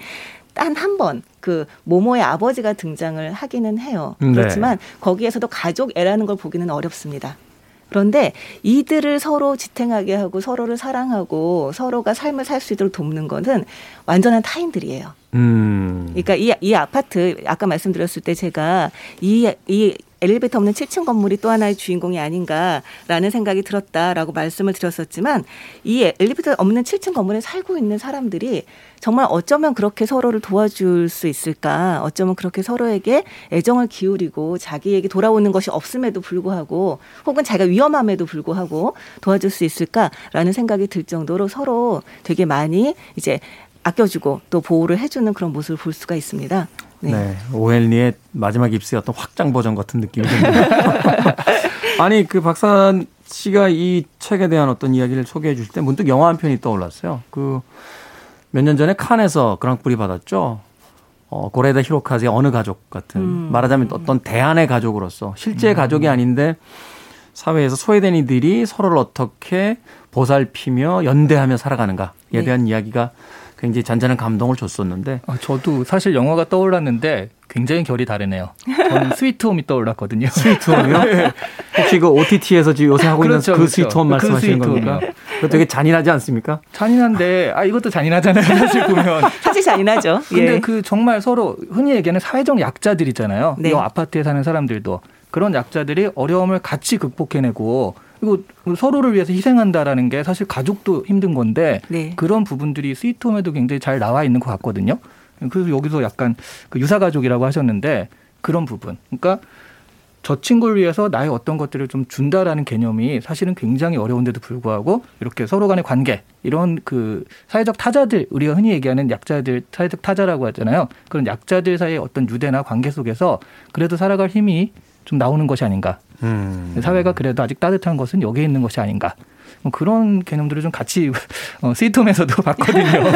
단한번그 모모의 아버지가 등장을 하기는 해요. 네. 그렇지만 거기에서도 가족 애라는 걸 보기는 어렵습니다. 그런데 이들을 서로 지탱하게 하고 서로를 사랑하고 서로가 삶을 살 수 있도록 돕는 것은 완전한 타인들이에요. 음. 그러니까 이, 이 아파트 아까 말씀드렸을 때 제가 이, 이 엘리베이터 없는 7층 건물이 또 하나의 주인공이 아닌가라는 생각이 들었다라고 말씀을 드렸었지만 이 엘리베이터 없는 7층 건물에 살고 있는 사람들이 정말 어쩌면 그렇게 서로를 도와줄 수 있을까 어쩌면 그렇게 서로에게 애정을 기울이고 자기에게 돌아오는 것이 없음에도 불구하고 혹은 자기가 위험함에도 불구하고 도와줄 수 있을까라는 생각이 들 정도로 서로 되게 많이 이제 아껴주고 또 보호를 해주는 그런 모습을 볼 수가 있습니다. 네. 오헬리의 마지막 입술의 어떤 확장 버전 같은 느낌이 듭니다. 아니, 그 박산 씨가 이 책에 대한 어떤 이야기를 소개해 주실 때 문득 영화 한 편이 떠올랐어요. 그 몇 년 전에 칸에서 그랑프리 받았죠. 어, 고레다 히로카즈의 어느 가족 같은 음. 말하자면 어떤 대안의 가족으로서 실제 가족이 아닌데 사회에서 소외된 이들이 서로를 어떻게 보살피며 연대하며 살아가는가에 네. 대한 이야기가 굉장히 잔잔한 감동을 줬었는데 아, 저도 사실 영화가 떠올랐는데 굉장히 결이 다르네요. 저는 스위트홈이 떠올랐거든요. 스위트홈이요? 혹시 그 OTT에서 지금 요새 하고 그렇죠, 있는 그 그렇죠. 스위트홈 그 말씀하시는 스위트홈이요. 겁니까? 그거 되게 잔인하지 않습니까? 잔인한데 아 이것도 잔인하잖아요. 사실 보면. 사실 잔인하죠. 근데 예. 그 정말 서로 흔히 얘기하는 사회적 약자들이잖아요. 네. 이 아파트에 사는 사람들도 그런 약자들이 어려움을 같이 극복해내고 그리고 서로를 위해서 희생한다라는 게 사실 가족도 힘든 건데 네. 그런 부분들이 스위트홈에도 굉장히 잘 나와 있는 것 같거든요. 그래서 여기서 약간 그 유사 가족이라고 하셨는데 그런 부분. 그러니까 저 친구를 위해서 나의 어떤 것들을 좀 준다라는 개념이 사실은 굉장히 어려운데도 불구하고 이렇게 서로 간의 관계 이런 그 사회적 타자들 우리가 흔히 얘기하는 약자들 사회적 타자라고 하잖아요. 그런 약자들 사이의 어떤 유대나 관계 속에서 그래도 살아갈 힘이 좀 나오는 것이 아닌가. 음. 사회가 그래도 아직 따뜻한 것은 여기에 있는 것이 아닌가. 뭐 그런 개념들을 좀 같이 어, 스위트홈에서도 봤거든요.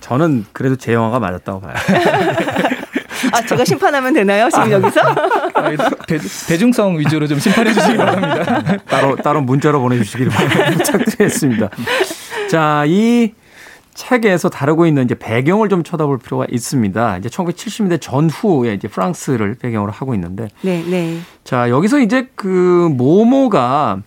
저는 그래도 제 영화가 맞았다고 봐요. 아, 제가 심판하면 되나요? 지금 여기서? 아, 대, 대중성 위주로 좀 심판해 주시기 바랍니다. 따로 따로 문자로 보내주시기를 부탁드리겠습니다. 자, 이 책에서 다루고 있는 이제 배경을 좀 쳐다볼 필요가 있습니다. 이제 1970년대 전후에 이제 프랑스를 배경으로 하고 있는데, 네, 네. 자 여기서 이제 그 모모가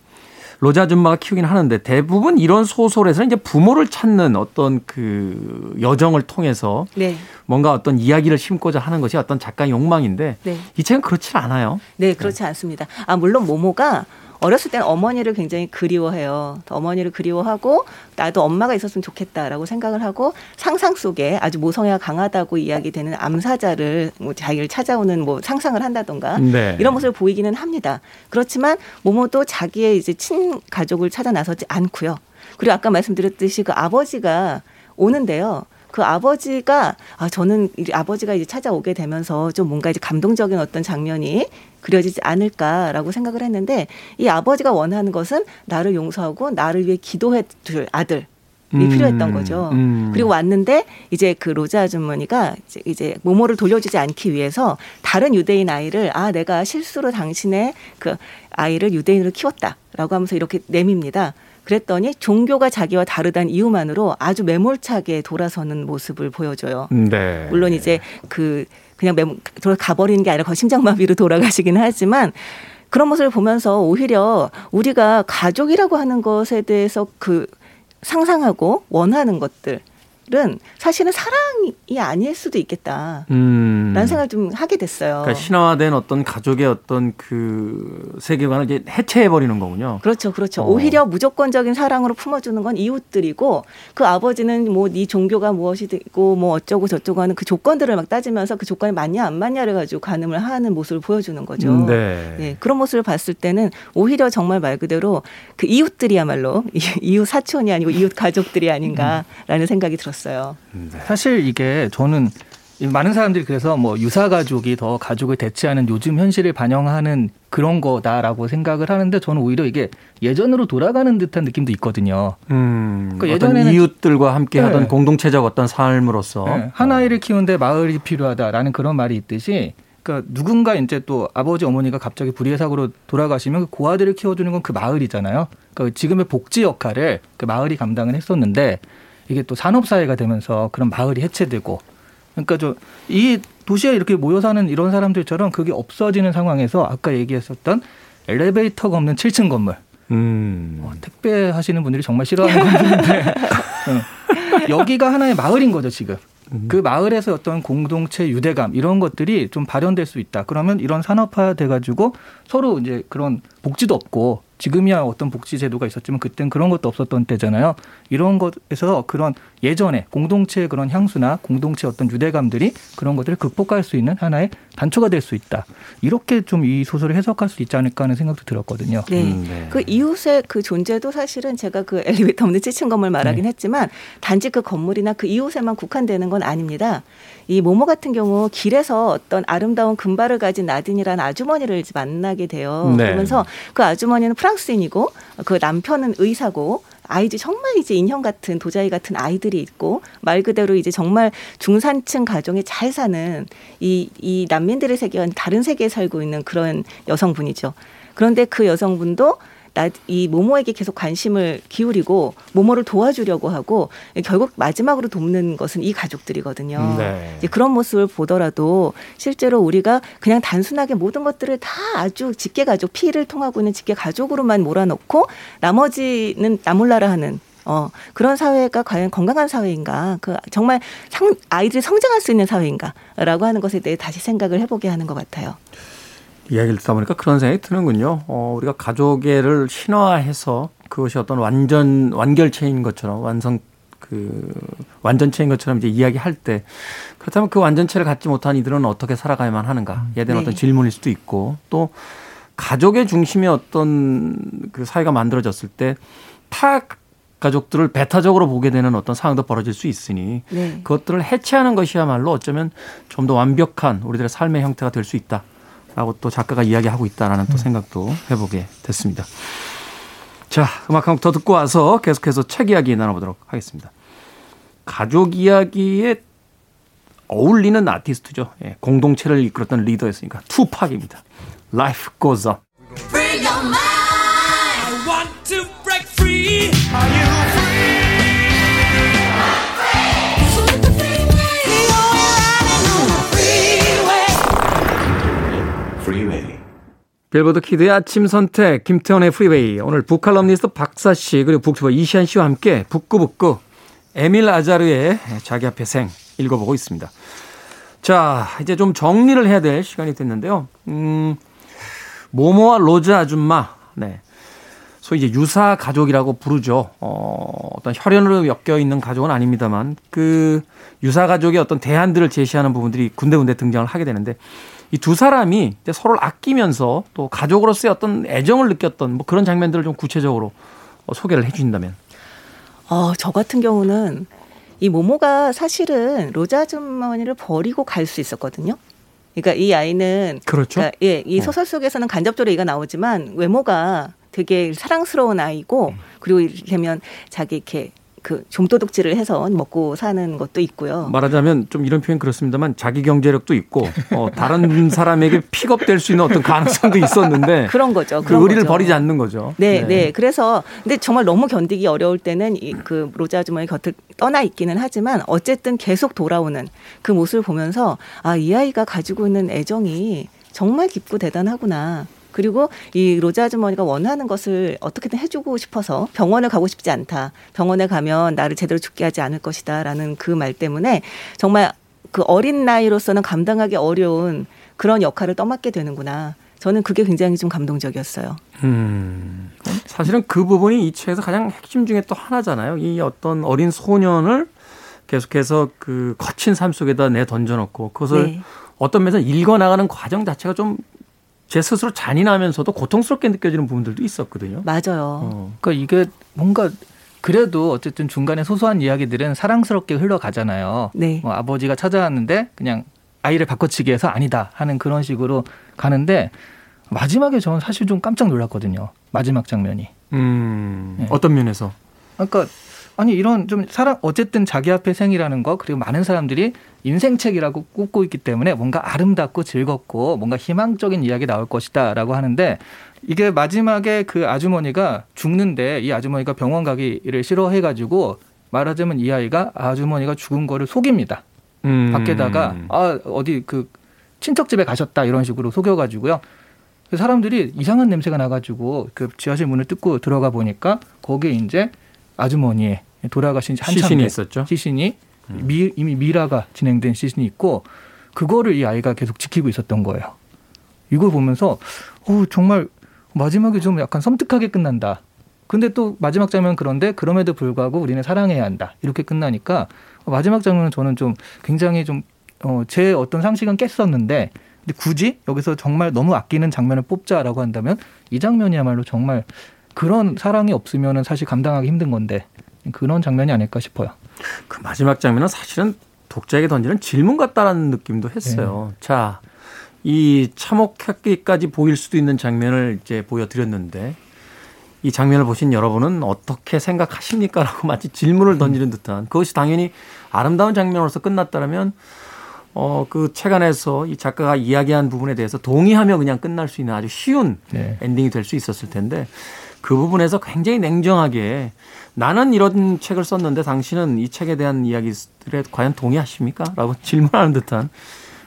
로자 아줌마가 키우긴 하는데 대부분 이런 소설에서는 이제 부모를 찾는 어떤 그 여정을 통해서 네. 뭔가 어떤 이야기를 심고자 하는 것이 어떤 작가의 욕망인데 네. 이 책은 그렇지 않아요. 네, 그렇지 않습니다. 아, 물론 모모가 어렸을 때는 어머니를 굉장히 그리워해요. 어머니를 그리워하고 나도 엄마가 있었으면 좋겠다라고 생각을 하고 상상 속에 아주 모성애가 강하다고 이야기되는 암사자를 뭐 자기를 찾아오는 뭐 상상을 한다던가 네. 이런 모습을 보이기는 합니다. 그렇지만 모모도 자기의 이제 친 가족을 찾아 나서지 않고요. 그리고 아까 말씀드렸듯이 그 아버지가 오는데요. 그 아버지가 아 저는 이 아버지가 이제 찾아오게 되면서 좀 뭔가 이제 감동적인 어떤 장면이 그려지지 않을까라고 생각을 했는데 이 아버지가 원하는 것은 나를 용서하고 나를 위해 기도해 줄 아들. 이 음, 필요했던 거죠. 음. 그리고 왔는데 이제 그 로자 아주머니가 이제, 이제 모모를 돌려주지 않기 위해서 다른 유대인 아이를 아 내가 실수로 당신의 그 아이를 유대인으로 키웠다라고 하면서 이렇게 내밉니다. 그랬더니 종교가 자기와 다르다는 이유만으로 아주 매몰차게 돌아서는 모습을 보여줘요. 네. 물론 이제 그 그냥 매 돌아가버리는 게 아니라 거의 심장마비로 돌아가시기는 하지만 그런 모습을 보면서 오히려 우리가 가족이라고 하는 것에 대해서 그 상상하고 원하는 것들 사실은 사랑이 아닐 수도 있겠다. 음. 라는 생각을 좀 하게 됐어요. 그러니까 신화화된 어떤 가족의 어떤 그 세계관을 이제 해체해 버리는 거군요. 그렇죠, 그렇죠. 어. 오히려 무조건적인 사랑으로 품어주는 건 이웃들이고 그 아버지는 뭐 네 종교가 무엇이고 뭐 어쩌고 저쩌고 하는 그 조건들을 막 따지면서 그 조건이 맞냐 안 맞냐를 가지고 가늠을 하는 모습을 보여주는 거죠. 음, 네. 예, 그런 모습을 봤을 때는 오히려 정말 말 그대로 그 이웃들이야말로 이웃 사촌이 아니고 이웃 가족들이 아닌가라는 생각이 들었어요. 사실 이게 저는 이 많은 사람들이 그래서 뭐 유사 가족이 더 가족을 대체하는 요즘 현실을 반영하는 그런 거다라고 생각을 하는데 저는 오히려 이게 예전으로 돌아가는 듯한 느낌도 있거든요. 음, 그 어떤 예전에는- 이웃들과 함께 네. 하던 공동체적 어떤 삶으로서 네, 한 아이를 키우는데 마을이 필요하다라는 그런 말이 있듯이 그러니까 누군가 이제 또 아버지 어머니가 갑자기 불의의 사고로 돌아가시면 그 고아들을 키워주는 건 그 마을이잖아요. 그러니까 지금의 복지 역할을 그 마을이 감당을 했었는데 이게 또 산업 사회가 되면서 그런 마을이 해체되고 그러니까 저 이 도시에 이렇게 모여 사는 이런 사람들처럼 그게 없어지는 상황에서 아까 얘기했었던 엘리베이터가 없는 7층 건물 음. 어, 택배 하시는 분들이 정말 싫어하는 건물인데 어, 여기가 하나의 마을인 거죠 지금. 그 마을에서 어떤 공동체 유대감 이런 것들이 좀 발현될 수 있다. 그러면 이런 산업화 돼가지고 서로 이제 그런 복지도 없고 지금이야 어떤 복지 제도가 있었지만 그땐 그런 것도 없었던 때잖아요. 이런 것에서 그런 예전에 공동체의 그런 향수나 공동체 어떤 유대감들이 그런 것들을 극복할 수 있는 하나의 단초가 될 수 있다. 이렇게 좀 이 소설을 해석할 수 있지 않을까 하는 생각도 들었거든요. 네. 음, 네. 그 이웃의 그 존재도 사실은 제가 그 엘리베이터 없는 찌친 건물 말하긴 네. 했지만 단지 그 건물이나 그 이웃에만 국한되는 건 아닙니다. 이 모모 같은 경우 길에서 어떤 아름다운 금발을 가진 나딘이라는 아주머니를 만나게 돼요. 네. 그러면서 그 아주머니는 프랑스인이고 그 남편은 의사고 아이들 정말 이제 인형 같은 도자기 같은 아이들이 있고 말 그대로 이제 정말 중산층 가정에 잘 사는 이, 이 난민들의 세계와 다른 세계에 살고 있는 그런 여성분이죠. 그런데 그 여성분도 나, 이 모모에게 계속 관심을 기울이고 모모를 도와주려고 하고 결국 마지막으로 돕는 것은 이 가족들이거든요. 네. 이제 그런 모습을 보더라도 실제로 우리가 그냥 단순하게 모든 것들을 다 아주 직계 가족, 피를 통하고 있는 직계 가족으로만 몰아넣고 나머지는 나몰라라 하는 어, 그런 사회가 과연 건강한 사회인가? 그 정말 상, 아이들이 성장할 수 있는 사회인가라고 하는 것에 대해 다시 생각을 해보게 하는 것 같아요. 이야기를 듣다 보니까 그런 생각이 드는군요. 어, 우리가 가족애를 신화해서 그것이 어떤 완전 완결체인 것처럼 완성 그 완전체인 것처럼 이제 이야기할 때 그렇다면 그 완전체를 갖지 못한 이들은 어떻게 살아가야만 하는가에 대한 네. 어떤 질문일 수도 있고 또 가족의 중심의 어떤 그 사회가 만들어졌을 때 타 가족들을 배타적으로 보게 되는 어떤 상황도 벌어질 수 있으니 네. 그것들을 해체하는 것이야말로 어쩌면 좀 더 완벽한 우리들의 삶의 형태가 될 수 있다 라고 또 작가가 이야기하고 있다라는 또 생각도 해보게 됐습니다. 자, 음악 한 곡 더 듣고 와서 계속해서 책 이야기 나눠보도록 하겠습니다. 가족 이야기에 어울리는 아티스트죠. 예, 공동체를 이끌었던 리더였으니까 투팍입니다. Life goes on. 빌보드 키드의 아침 선택 김태원의 프리웨이 오늘 북칼럼니스트 박사 씨 그리고 북튜버 이시안 씨와 함께 북구북구 에밀 아자르의 자기 앞에 생 읽어보고 있습니다. 자 이제 좀 정리를 해야 될 시간이 됐는데요. 음, 모모와 로즈 아줌마 네. 소위 이제 유사 가족이라고 부르죠. 어, 어떤 혈연으로 엮여 있는 가족은 아닙니다만 그 유사 가족의 어떤 대안들을 제시하는 부분들이 군데군데 등장을 하게 되는데 이 두 사람이 서로를 아끼면서 또 가족으로서의 어떤 애정을 느꼈던 뭐 그런 장면들을 좀 구체적으로 어, 소개를 해주신다면. 어, 저 같은 경우는 이 모모가 사실은 로자 아주머니를 버리고 갈 수 있었거든요. 그러니까 이 아이는 그렇죠. 그러니까 예, 이 어. 소설 속에서는 간접적으로 얘가 나오지만 외모가 되게 사랑스러운 아이고 그리고 이를테면 자기 이렇게 그 좀도둑질을 해서 먹고 사는 것도 있고요. 말하자면 좀 이런 표현 그렇습니다만 자기 경제력도 있고 어, 다른 사람에게 픽업될 수 있는 어떤 가능성도 있었는데 그런 거죠. 그 그런 의리를 거죠. 버리지 않는 거죠. 네, 네, 그래서 근데 정말 너무 견디기 어려울 때는 이 그 로자 아주머니 곁을 떠나 있기는 하지만 어쨌든 계속 돌아오는 그 모습을 보면서 아 이 아이가 가지고 있는 애정이 정말 깊고 대단하구나. 그리고 이 로즈 아주머니가 원하는 것을 어떻게든 해주고 싶어서 병원을 가고 싶지 않다. 병원에 가면 나를 제대로 죽게 하지 않을 것이다라는 그 말 때문에 정말 그 어린 나이로서는 감당하기 어려운 그런 역할을 떠맡게 되는구나. 저는 그게 굉장히 좀 감동적이었어요. 음, 사실은 그 부분이 이 책에서 가장 핵심 중에 또 하나잖아요. 이 어떤 어린 소년을 계속해서 그 거친 삶 속에다 내 던져놓고 그것을 네. 어떤 면에서 읽어나가는 과정 자체가 좀 제 스스로 잔인하면서도 고통스럽게 느껴지는 부분들도 있었거든요. 맞아요. 어. 그러니까 이게 뭔가 그래도 어쨌든 중간에 소소한 이야기들은 사랑스럽게 흘러가잖아요. 네. 뭐 아버지가 찾아왔는데 그냥 아이를 바꿔치기 해서 아니다 하는 그런 식으로 가는데 마지막에 저는 사실 좀 깜짝 놀랐거든요. 마지막 장면이. 음, 네. 어떤 면에서? 그러니까 아니 이런 좀 사람 어쨌든 자기 앞에 생이라는 거 그리고 많은 사람들이 인생책이라고 꼽고 있기 때문에 뭔가 아름답고 즐겁고 뭔가 희망적인 이야기 나올 것이다라고 하는데 이게 마지막에 그 아주머니가 죽는데 이 아주머니가 병원 가기를 싫어해가지고 말하자면 이 아이가 아주머니가 죽은 거를 속입니다. 음. 밖에다가 아 어디 그 친척 집에 가셨다 이런 식으로 속여가지고요. 그 사람들이 이상한 냄새가 나가지고 그 지하실 문을 뜯고 들어가 보니까 거기에 이제 아주머니의 돌아가신 지 한참 시신이 된 있었죠. 시신이 미, 이미 미라가 진행된 시신이 있고 그거를 이 아이가 계속 지키고 있었던 거예요. 이걸 보면서 어 정말 마지막에 좀 약간 섬뜩하게 끝난다. 근데 또 마지막 장면 그런데 그럼에도 불구하고 우리는 사랑해야 한다. 이렇게 끝나니까 마지막 장면은 저는 좀 굉장히 좀 어, 제 어떤 상식은 깼었는데 근데 굳이 여기서 정말 너무 아끼는 장면을 뽑자라고 한다면 이 장면이야말로 정말 그런 사랑이 없으면은 사실 감당하기 힘든 건데 그런 장면이 아닐까 싶어요. 그 마지막 장면은 사실은 독자에게 던지는 질문 같다라는 느낌도 했어요. 자, 이 참혹하기까지 보일 수도 있는 장면을 이제 보여드렸는데 이 장면을 보신 여러분은 어떻게 생각하십니까? 라고 마치 질문을 던지는 듯한 그것이 당연히 아름다운 장면으로서 끝났다면 어, 그 책 안에서 이 작가가 이야기한 부분에 대해서 동의하며 그냥 끝날 수 있는 아주 쉬운 네. 엔딩이 될 수 있었을 텐데 그 부분에서 굉장히 냉정하게 나는 이런 책을 썼는데 당신은 이 책에 대한 이야기들에 과연 동의하십니까? 라고 질문하는 듯한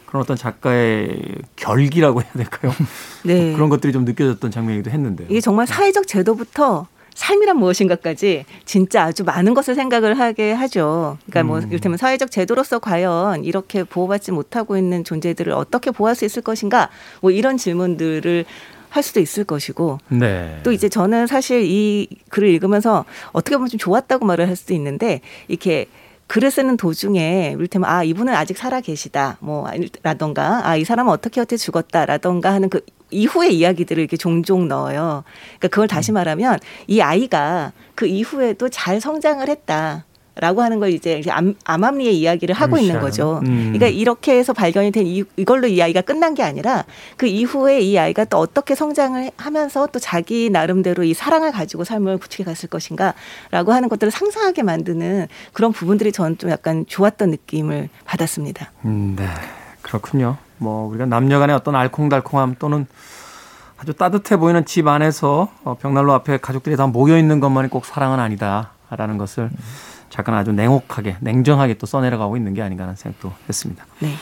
그런 어떤 작가의 결기라고 해야 될까요? 네. 그런 것들이 좀 느껴졌던 장면이기도 했는데요. 이게 정말 사회적 제도부터 삶이란 무엇인가까지 진짜 아주 많은 것을 생각을 하게 하죠. 그러니까 뭐 음. 이를테면 사회적 제도로서 과연 이렇게 보호받지 못하고 있는 존재들을 어떻게 보호할 수 있을 것인가 뭐 이런 질문들을 할 수도 있을 것이고 네. 또 이제 저는 사실 이 글을 읽으면서 어떻게 보면 좀 좋았다고 말을 할 수도 있는데 이렇게 글을 쓰는 도중에 이를테면 아 이분은 아직 살아 계시다 뭐 라던가 아 이 사람은 어떻게 어떻게 죽었다 라던가 하는 그 이후의 이야기들을 이렇게 종종 넣어요. 그러니까 그걸 다시 말하면 이 아이가 그 이후에도 잘 성장을 했다. 라고 하는 걸 이제 암, 암암리의 이야기를 하고 있는. 거죠. 음. 그러니까 이렇게 해서 발견이 된 이, 이걸로 이 아이가 끝난 게 아니라 그 이후에 이 아이가 또 어떻게 성장을 하면서 또 자기 나름대로 이 사랑을 가지고 삶을 구축해 갔을 것인가라고 하는 것들을 상상하게 만드는 그런 부분들이 저는 좀 약간 좋았던 느낌을 받았습니다. 음, 네. 그렇군요. 뭐 우리가 남녀 간의 어떤 알콩달콩함 또는 아주 따뜻해 보이는 집 안에서 어, 벽난로 앞에 가족들이 다 모여 있는 것만이 꼭 사랑은 아니다라는 것을 작가는 아주 냉혹하게 냉정하게 또 써내려가고 있는 게 아닌가 하는 생각도 했습니다. 네.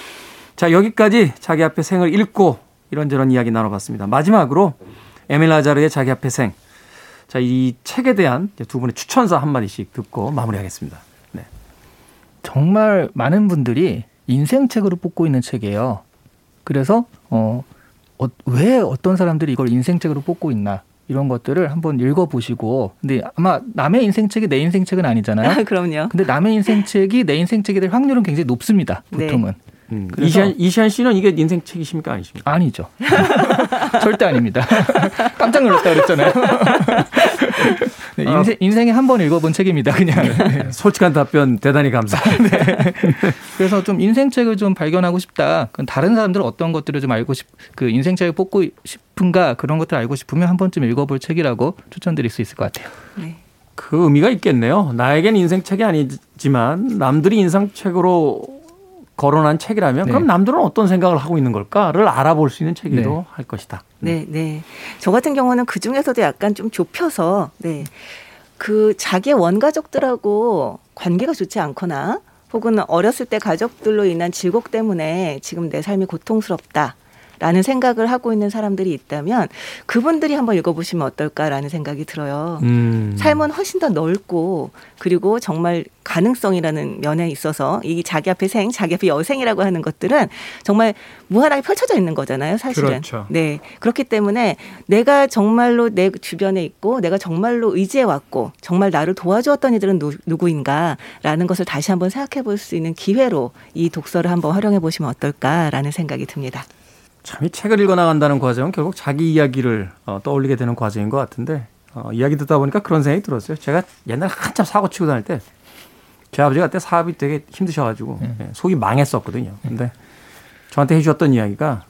자 여기까지 자기 앞에 생을 읽고 이런저런 이야기 나눠봤습니다. 마지막으로 에밀 라자르의 자기 앞에 생. 자 이 책에 대한 두 분의 추천사 한 마디씩 듣고 마무리하겠습니다. 네. 정말 많은 분들이 인생책으로 뽑고 있는 책이에요. 그래서 어, 어, 왜 어떤 사람들이 이걸 인생책으로 뽑고 있나 이런 것들을 한번 읽어보시고 근데 아마 남의 인생책이 내 인생책은 아니잖아요. 그럼요. 근데 남의 인생책이 내 인생책이 될 확률은 굉장히 높습니다. 네. 보통은. 음, 그래서- 이시안, 이시안 씨는 이게 인생 책이십니까 아니십니까? 아니죠. 절대 아닙니다. 깜짝 놀랐다 그랬잖아요. 네, 인생, 인생에 한 번 읽어본 책입니다. 그냥. 네. 솔직한 답변 대단히 감사합니다. 그래서 좀 인생 책을 좀 발견하고 싶다. 그럼 다른 사람들은 어떤 것들을 좀 알고 싶, 그 인생 책을 뽑고 싶은가 그런 것들을 알고 싶으면 한 번쯤 읽어볼 책이라고 추천드릴 수 있을 것 같아요. 네. 그 의미가 있겠네요. 나에겐 인생 책이 아니지만 남들이 인생 책으로 거론한 책이라면 네. 그럼 남들은 어떤 생각을 하고 있는 걸까를 알아볼 수 있는 책이기도 네. 할 것이다. 네, 네. 저 같은 경우는 그 중에서도 약간 좀 좁혀서, 네. 그 자기 원가족들하고 관계가 좋지 않거나 혹은 어렸을 때 가족들로 인한 질곡 때문에 지금 내 삶이 고통스럽다. 라는 생각을 하고 있는 사람들이 있다면 그분들이 한번 읽어보시면 어떨까라는 생각이 들어요. 음. 삶은 훨씬 더 넓고 그리고 정말 가능성이라는 면에 있어서 이 자기 앞에 생, 자기 앞에 여생이라고 하는 것들은 정말 무한하게 펼쳐져 있는 거잖아요, 사실은. 그렇죠. 네. 그렇기 때문에 내가 정말로 내 주변에 있고 내가 정말로 의지해 왔고 정말 나를 도와주었던 이들은 누, 누구인가라는 것을 다시 한번 생각해 볼 수 있는 기회로 이 독서를 한번 활용해 보시면 어떨까라는 생각이 듭니다. 참 이 책을 읽어 나간다는 과정은 결국 자기 이야기를 어, 떠올리게 되는 과정인 것 같은데 어, 이야기 듣다 보니까 그런 생각이 들었어요. 제가 옛날에 한참 사고 치고 다닐 때 제 아버지가 그때 사업이 되게 힘드셔가지고 예, 속이 망했었거든요. 근데 저한테 해주셨던 이야기가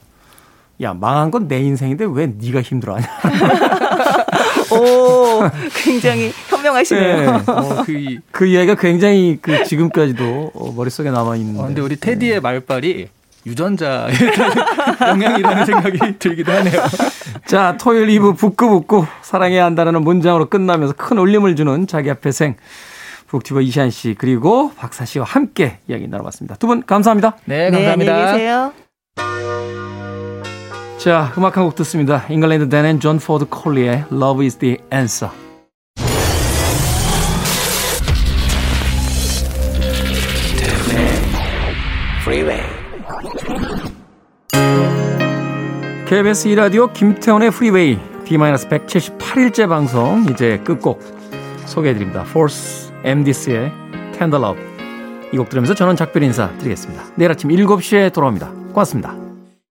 야 망한 건 내 인생인데 왜 네가 힘들어하냐. 오, 굉장히 현명하시네요. 어, 그, 이- 그 이야기가 굉장히 그 지금까지도 어, 머릿속에 남아 있는데. 어, 근데 우리 테디의 말빨이 유전자에 영향이라는 생각이 들기도 하네요. 자, 토요일 2부 북구북구 사랑해야 한다는 문장으로 끝나면서 큰 울림을 주는 자기 앞에 생 북튜버 이시안 씨 그리고 박사 씨와 함께 이야기 나눠봤습니다. 두 분 감사합니다. 네, 네, 감사합니다. 안녕히 계세요. 자, 음악 한 곡 듣습니다. England Dan & John Ford Coley의 Love is the answer. KBS 2라디오 김태원의 프리웨이 D-178일째 방송 이제 끝곡 소개해드립니다. Force MDC의 Tender Love 이 곡 들으면서 저는 작별 인사 드리겠습니다. 내일 아침 7시에 돌아옵니다. 고맙습니다.